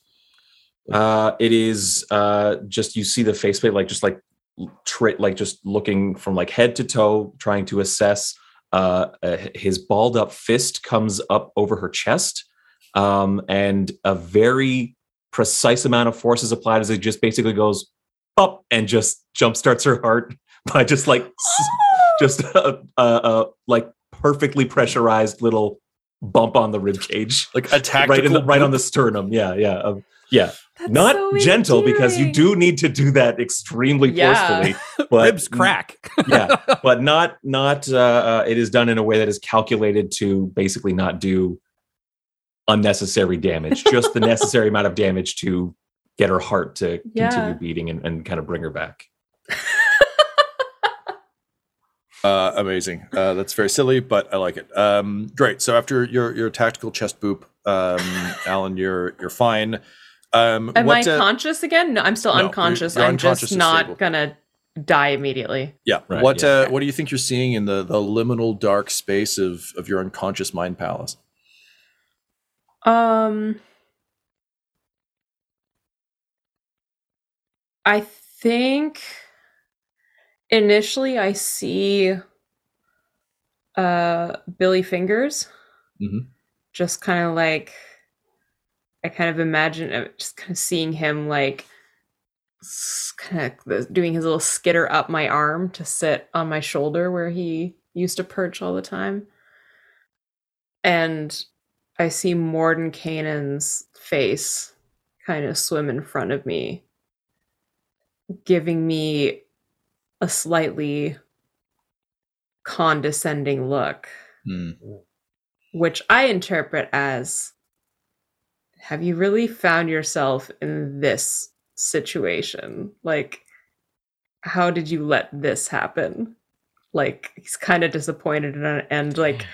Uh, it is uh, just you see the faceplate like just like tri- like just looking from like head to toe, trying to assess. Uh, uh, his balled up fist comes up over her chest, um, and a very precise amount of force is applied as it just basically goes up and just jump starts her heart (laughs) by just like just a, a, a like perfectly pressurized little bump on the rib cage, (laughs) like a right in the, right on the sternum. Yeah, yeah, um, yeah. That's Not so gentle because you do need to do that extremely Yeah. forcefully. (laughs) But Ribs crack. (laughs) yeah, (laughs) but not not. Uh, uh, it is done in a way that is calculated to basically not do unnecessary damage, just the necessary amount of damage to get her heart to Yeah. continue beating and, and kind of bring her back. Uh, amazing. Uh, that's very silly, but I like it. Um, great. So after your your tactical chest boop, um, Alyn, you're you're fine. Um, Am what, I conscious again? No, I'm still no, you're- unconscious. you're I'm unconscious just not stable. gonna die immediately. Yeah. Right, what yeah. uh, what do you think you're seeing in the the liminal dark space of of your unconscious mind palace? Um, I think initially I see uh Billy Fingers. Mhm. Just kind of like I kind of imagine uh, just kind of seeing him like kind of doing his little skitter up my arm to sit on my shoulder where he used to perch all the time. And I see Mordenkainen's face kind of swim in front of me, giving me a slightly condescending look, Hmm. which I interpret as Have you really found yourself in this situation? Like, how did you let this happen? Like, he's kind of disappointed and, and like,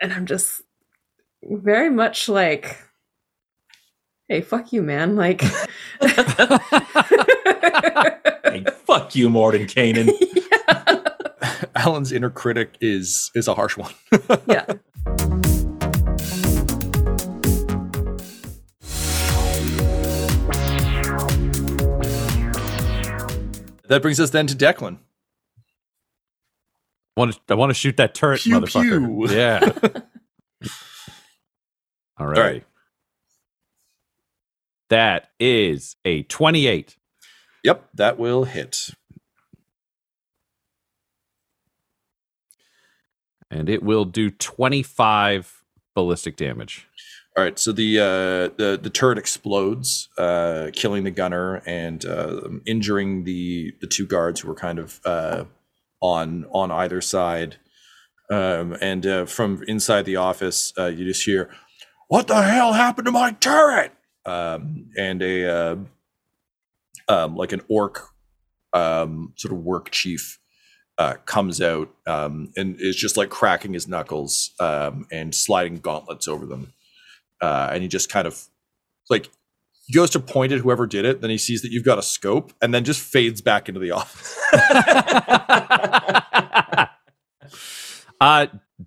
and I'm just very much like, hey, fuck you, man. Like, (laughs) Hey, fuck you, Mordenkainen. (laughs) (laughs) Alyn's inner critic is is a harsh one. yeah. That brings us then to Declan. want to, I want to shoot that turret, Pew, motherfucker. pew. Yeah. (laughs) All right. right. That is a 28. Yep, that will hit. And it will do 25 ballistic damage. All right, so the uh, the the turret explodes, uh, killing the gunner and uh, injuring the the two guards who were kind of uh, on on either side. Um, and uh, from inside the office, uh, you just hear, "What the hell happened to my turret?" Um, and a um, like an orc um, sort of work chief uh, comes out um, and is just like cracking his knuckles um, and sliding gauntlets over them. Uh, and he just kind of like he goes to point at whoever did it. Then he sees that you've got a scope, and then just fades back into the office. (laughs) Uh,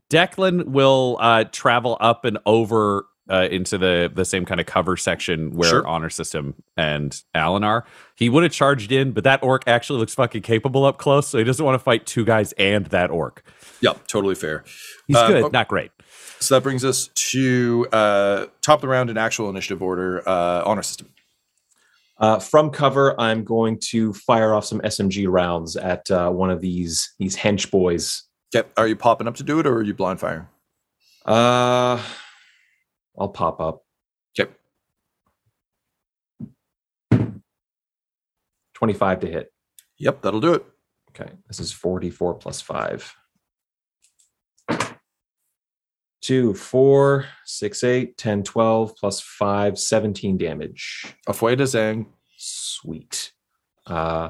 Declan will uh, travel up and over uh, into the the same kind of cover section where Sure. Honor System and Alyn are. He would have charged in, but that orc actually looks fucking capable up close, so he doesn't want to fight two guys and that orc. yep, totally fair. He's Uh, good, oh, not great. So that brings us to uh, top of the round in actual initiative order. Uh, honor system. Uh, from cover, I'm going to fire off some SMG rounds at uh, one of these these hench boys. Okay, are you popping up to do it, or are you blind fire? Uh, I'll pop up. Yep. 25 to hit. yep, that'll do it. Okay, this is 44 plus 5. 2, 4, 6, 8, 10, 12, plus 5, 17 damage. Afueda Zang. Sweet. Uh,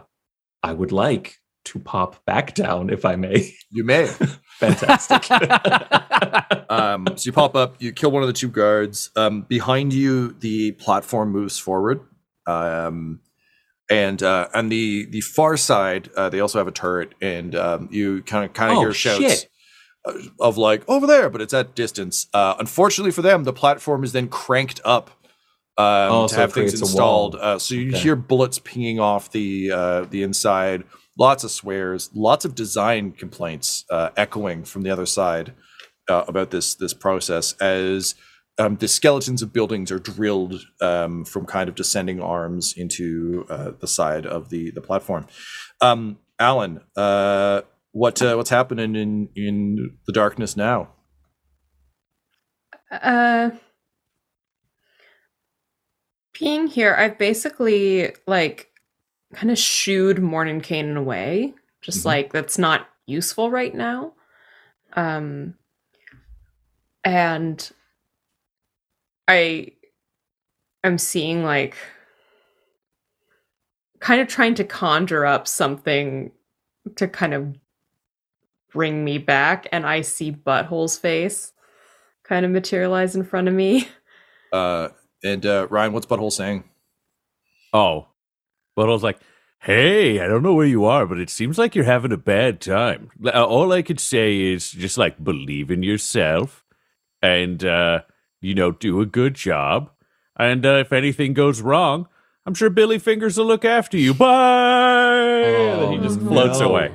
I would like to pop back down, if I may. You may. (laughs) Fantastic. (laughs) um, so you pop up, you kill one of the two guards. Um, behind you, the platform moves forward. Um, and uh, on the the far side, uh, they also have a turret, and um, you kind of kind of Oh, hear shouts shit. Of like over there, but it's at distance. Uh, unfortunately for them, the platform is then cranked up um, Oh, to so have things creates a wall. installed. Uh, so you Okay. hear bullets pinging off the uh, the inside. Lots of swears, lots of design complaints uh, echoing from the other side uh, about this this process as um, the skeletons of buildings are drilled um, from kind of descending arms into uh, the side of the the platform. Um, Alyn, uh, what uh, what's happening in in the darkness now? Uh, being here, I've basically like kind of shooed Mordenkainen away. Just Mhm. like that's not useful right now. Um, and I am seeing like kind of trying to conjure up something to kind of bring me back, and I see Butthole's face kind of materialize in front of me. (laughs) Uh, and uh, Ryan, what's Butthole saying? Oh, but I was like, hey, I don't know where you are, but it seems like you're having a bad time. Uh, All I could say is just like believe in yourself and, uh, you know, do a good job. And uh, if anything goes wrong, I'm sure Billy Fingers will look after you. Bye. and then he just Oh, floats no. away.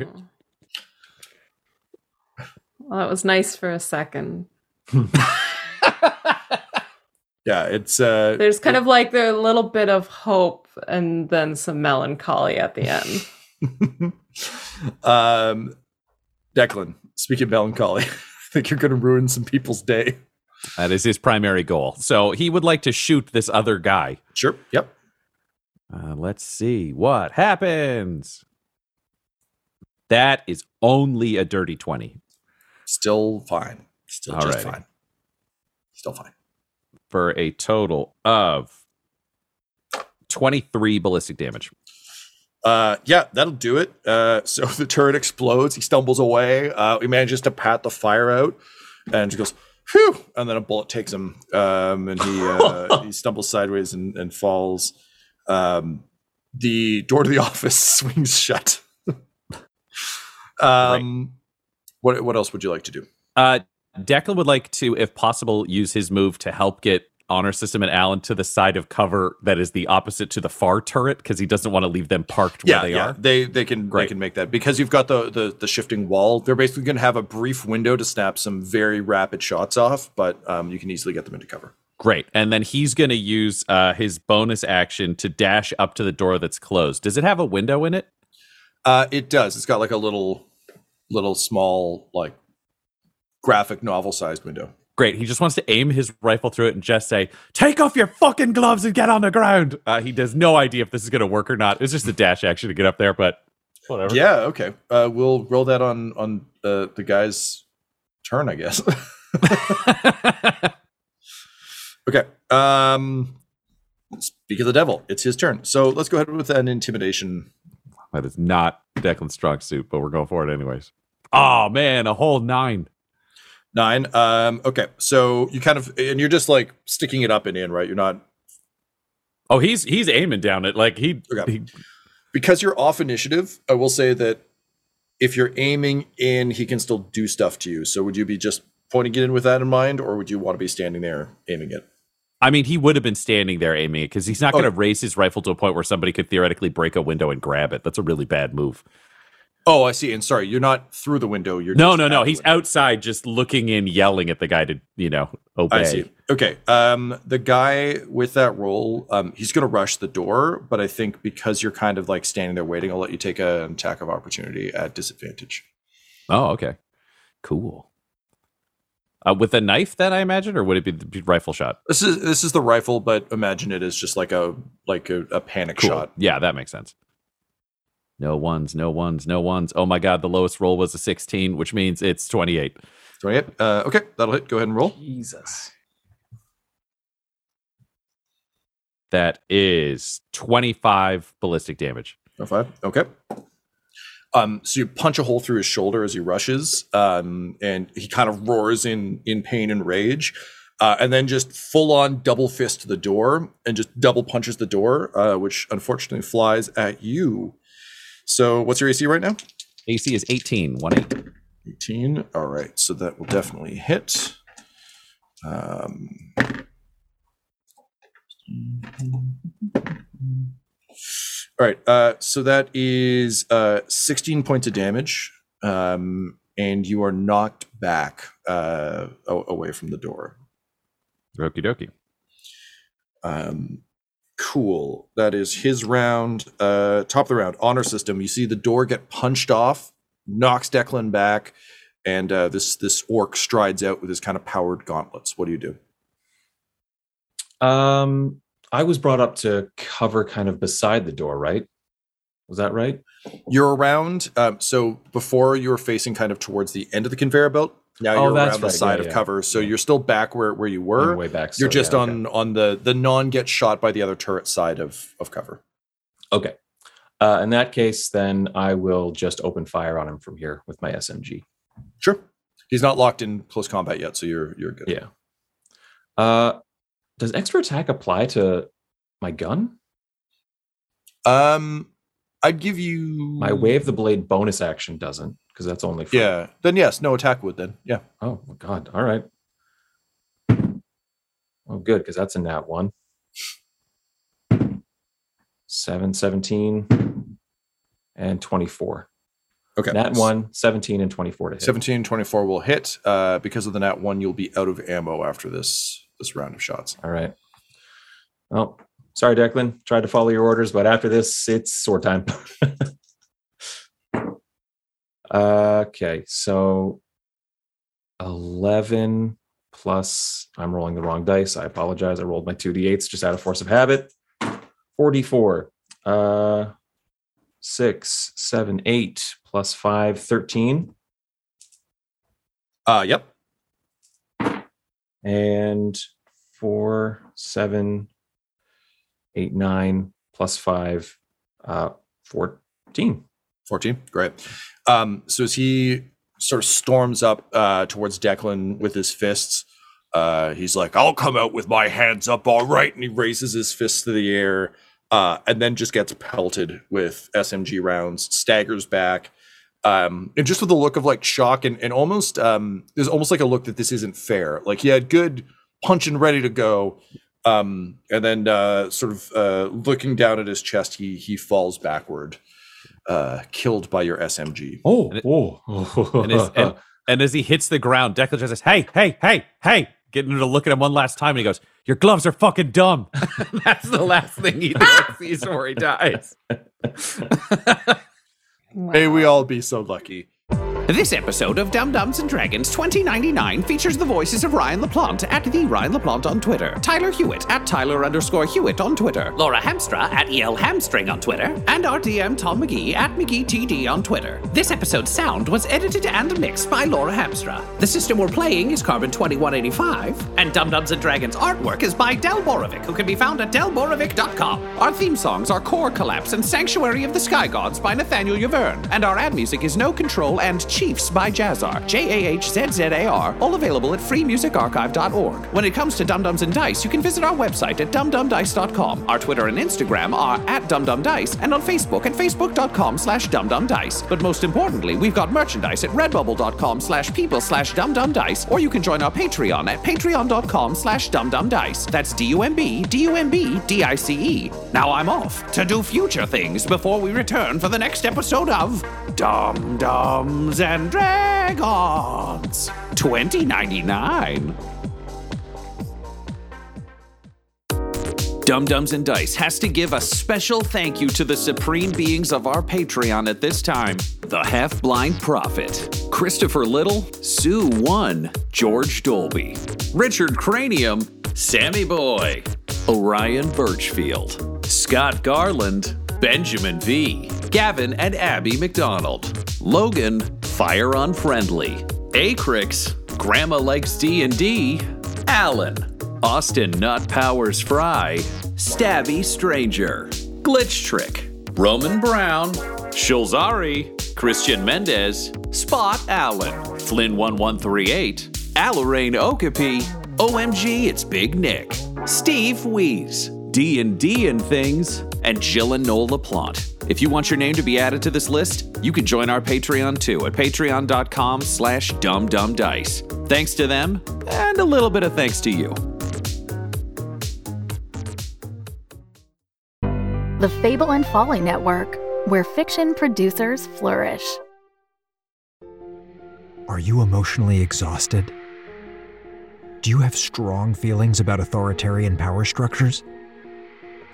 Well, that was nice for a second. (laughs) Yeah, it's uh, There's kind of like the little bit of hope and then some melancholy at the end. (laughs) um, Declan. Speaking of melancholy, (laughs) I think you're going to ruin some people's day. That is his primary goal. So he would like to shoot this other guy. Sure. Yep. Uh, let's see what happens. That is only a dirty 20 Still fine. Still just fine. Still fine. for a total of 23 ballistic damage. Uh, yeah, that'll do it. Uh, so (laughs) the turret explodes. He stumbles away. Uh, he manages to pat the fire out, and just goes, "Phew!" And then a bullet takes him, um, and he uh, (laughs) he stumbles sideways and, and falls. Um, the door to the (laughs) office swings shut. um, what what else would you like to do? Uh, Declan would like to, if possible, use his move to help get Honor System and Alyn to the side of cover that is the opposite to the far turret because he doesn't want to leave them parked where they yeah. are. They they can they can make that because you've got the, the the shifting wall. They're basically going to have a brief window to snap some very rapid shots off, but um, you can easily get them into cover. Great. And then he's going to use uh, his bonus action to dash up to the door that's closed. Does it have a window in it? Uh, it does. It's got like a little little small like graphic novel sized window. Great. He just wants to aim his rifle through it and just say, "Take off your fucking gloves and get on the ground." Uh, he has no idea if this is going to work or not. It's just a dash action to get up there, but whatever. Yeah. Okay. Uh, we'll roll that on on uh, the guy's turn, I guess. (laughs) (laughs) okay. Um, speak of the devil. It's his turn. So let's go ahead with an intimidation. That is not Declan's strong suit, but we're going for it anyways. Oh man, a whole nine. Nine. Um, okay. So you kind of and you're just like sticking it up and in, right? You're not Oh, he's he's aiming down it like he, Okay. he because you're off initiative, I will say that if you're aiming in, he can still do stuff to you. So would you be just pointing it in with that in mind, or would you want to be standing there aiming it? I mean, he would have been standing there aiming it because he's not going to raise his rifle to a point where somebody could theoretically break a window and grab it. That's a really bad move. Oh, I see. And sorry, you're not through the window. You're No, just no, no. He's outside, just looking in, yelling at the guy to, you know, obey. I see. Okay. Um, the guy with that role, um, he's going to rush the door, but I think because you're kind of like standing there waiting, I'll let you take an attack of opportunity at disadvantage. Oh, okay, cool. Uh, with a knife, then I imagine, or would it be the rifle shot? This is this is the rifle, but imagine it as just like a like a, a panic Cool. shot. Yeah, that makes sense. No ones, no ones, no ones. Oh my god, the lowest roll was a 16, which means it's 28. 28. Uh, okay, that'll hit. Go ahead and roll. Jesus. That is 25 ballistic damage. Oh, five. Okay. Um, so you punch a hole through his shoulder as he rushes, um, and he kind of roars in in pain and rage. uh, and then just full on double fist the door and just double punches the door, uh, which unfortunately flies at you. So, what's your AC right now? AC is 18, 1 8. 18. All right. So, that will definitely hit. Um, all right. Uh, so, that is uh, 16 points of damage. Um, and you are knocked back uh, away from the door. Okie dokie. Um, cool. That is his round. Uh, top of the round, honor system. You see the door get punched off, knocks Declan back, and uh, this this orc strides out with his kind of powered gauntlets. What do you do? Um, I was brought up to cover kind of beside the door, right? Was that right? You're around. Um, so before you were facing kind of towards the end of the conveyor belt. Now Oh, you're around the right. side Yeah, of yeah. cover. So you're still back where, where you were. I'm way back You're just yeah, on on the the non get shot by the other turret side of of cover. Okay. Uh, in that case, then I will just open fire on him from here with my SMG. Sure. He's not locked in close combat yet, so you're you're good. Yeah. Uh, does extra attack apply to my gun? Um, I'd give you My wave the blade bonus action doesn't because that's only for Yeah. Then yes, no attack would then. Yeah. Oh my god! All right. Oh, good because that's a nat one. Seven, 17, and 24. Okay. Nat one, 17, and 24 to hit. 17 24 will hit. Uh, because of the nat one, you'll be out of ammo after this this round of shots. All right. Oh, sorry, Declan. Tried to follow your orders, but after this, it's sword time. (laughs) okay, so 11 plus, I'm rolling the wrong dice. I apologize. I rolled my 2d8s just out of force of habit. 44. Uh, 6, 7, 8 plus 5, 13. Uh, yep. And 4, 7, 8, 9 plus 5, uh, 14. 14. Great. Um, so as he sort of storms up uh, towards Declan with his fists, uh, he's like, I'll come out with my hands up, all right. And he raises his fists to the air uh, and then just gets pelted with SMG rounds, staggers back. Um, and just with a look of like shock and, and almost, um, there's almost like a look that this isn't fair. Like he had good punch and ready to go. Um, and then uh, sort of uh, looking down at his chest, he he falls backward, uh, killed by your SMG. Oh, oh. and, as, and, and as he hits the ground, Declan just says, "Hey, hey, hey, hey!" Getting him to look at him one last time, and he goes, "Your gloves are fucking dumb." (laughs) That's the last thing he (laughs) sees before he dies. (laughs) May we all be so lucky. This episode of Dumb-Dumbs and Dragons 2099 features the voices of Ryan LaPlante at the Ryan LaPlante on Twitter, Tyler Hewitt at Tyler underscore Hewitt on Twitter, Laura Hamstra at EL Hamstring on Twitter, and our DM Tom McGee at McGeeTD on Twitter. This episode's sound was edited and mixed by Laura Hamstra. The system we're playing is Carbon 2185, and Dumb-Dumbs and Dragons artwork is by Del Borovic, who can be found at delborovic.com. Our theme songs are Core Collapse and Sanctuary of the Sky Gods by Nathaniel Wyvern, and our ad music is No Control and Chiefs by Jahzzar, J A H Z Z A R, all available at freemusicarchive.org. When it comes to Dumb-Dumbs and Dice, you can visit our website at dumbdumbdice.com. Our Twitter and Instagram are at dumbdumbdice, and on Facebook at facebook.com slash dumbdumbdice. But most importantly, we've got merchandise at redbubble.com slash people slash dumbdumbdice, or you can join our Patreon at patreon.com slash dumbdumbdice. That's D-U-M-B, D-U-M-B, D-I-C-E. Now I'm off to do future things before we return for the next episode of Dumb-Dumbs and Dragons 2099. Dumb-Dumbs and Dice has to give a special thank you to the supreme beings of our Patreon at this time the Half Blind Prophet, Christopher Little, Sue One, George Dolby, Richard Cranium, Sammy Boy, Orion Birchfield, Scott Garland, Benjamin V, Gavin and Abby McDonald, Logan, Fire Unfriendly, Acrix, Grandma Likes D&D, Alan, Austin Nut Powers Fry, Stabby Stranger, Glitch Trick, Roman Brown, Shulzari, Christian Mendez, Spot Allen, Flynn1138, Alarain Okapi, OMG, it's Big Nick, Steve Weeze, D&D and Things, and Jill and Noel LaPlante. If you want your name to be added to this list, you can join our Patreon too at patreon.com slash dumbdumbdice. Thanks to them, and a little bit of thanks to you. The Fable and Folly Network, where fiction producers flourish. Are you emotionally exhausted? Do you have strong feelings about authoritarian power structures?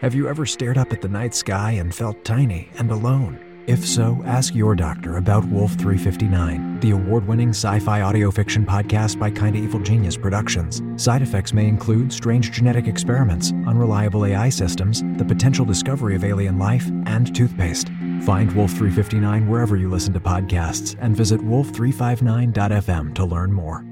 Have you ever stared up at the night sky and felt tiny and alone? If so, ask your doctor about Wolf 359, the award winning sci fi audio fiction podcast by Kinda Evil Genius Productions. Side effects may include strange genetic experiments, unreliable AI systems, the potential discovery of alien life, and toothpaste. Find Wolf 359 wherever you listen to podcasts and visit wolf359.fm to learn more.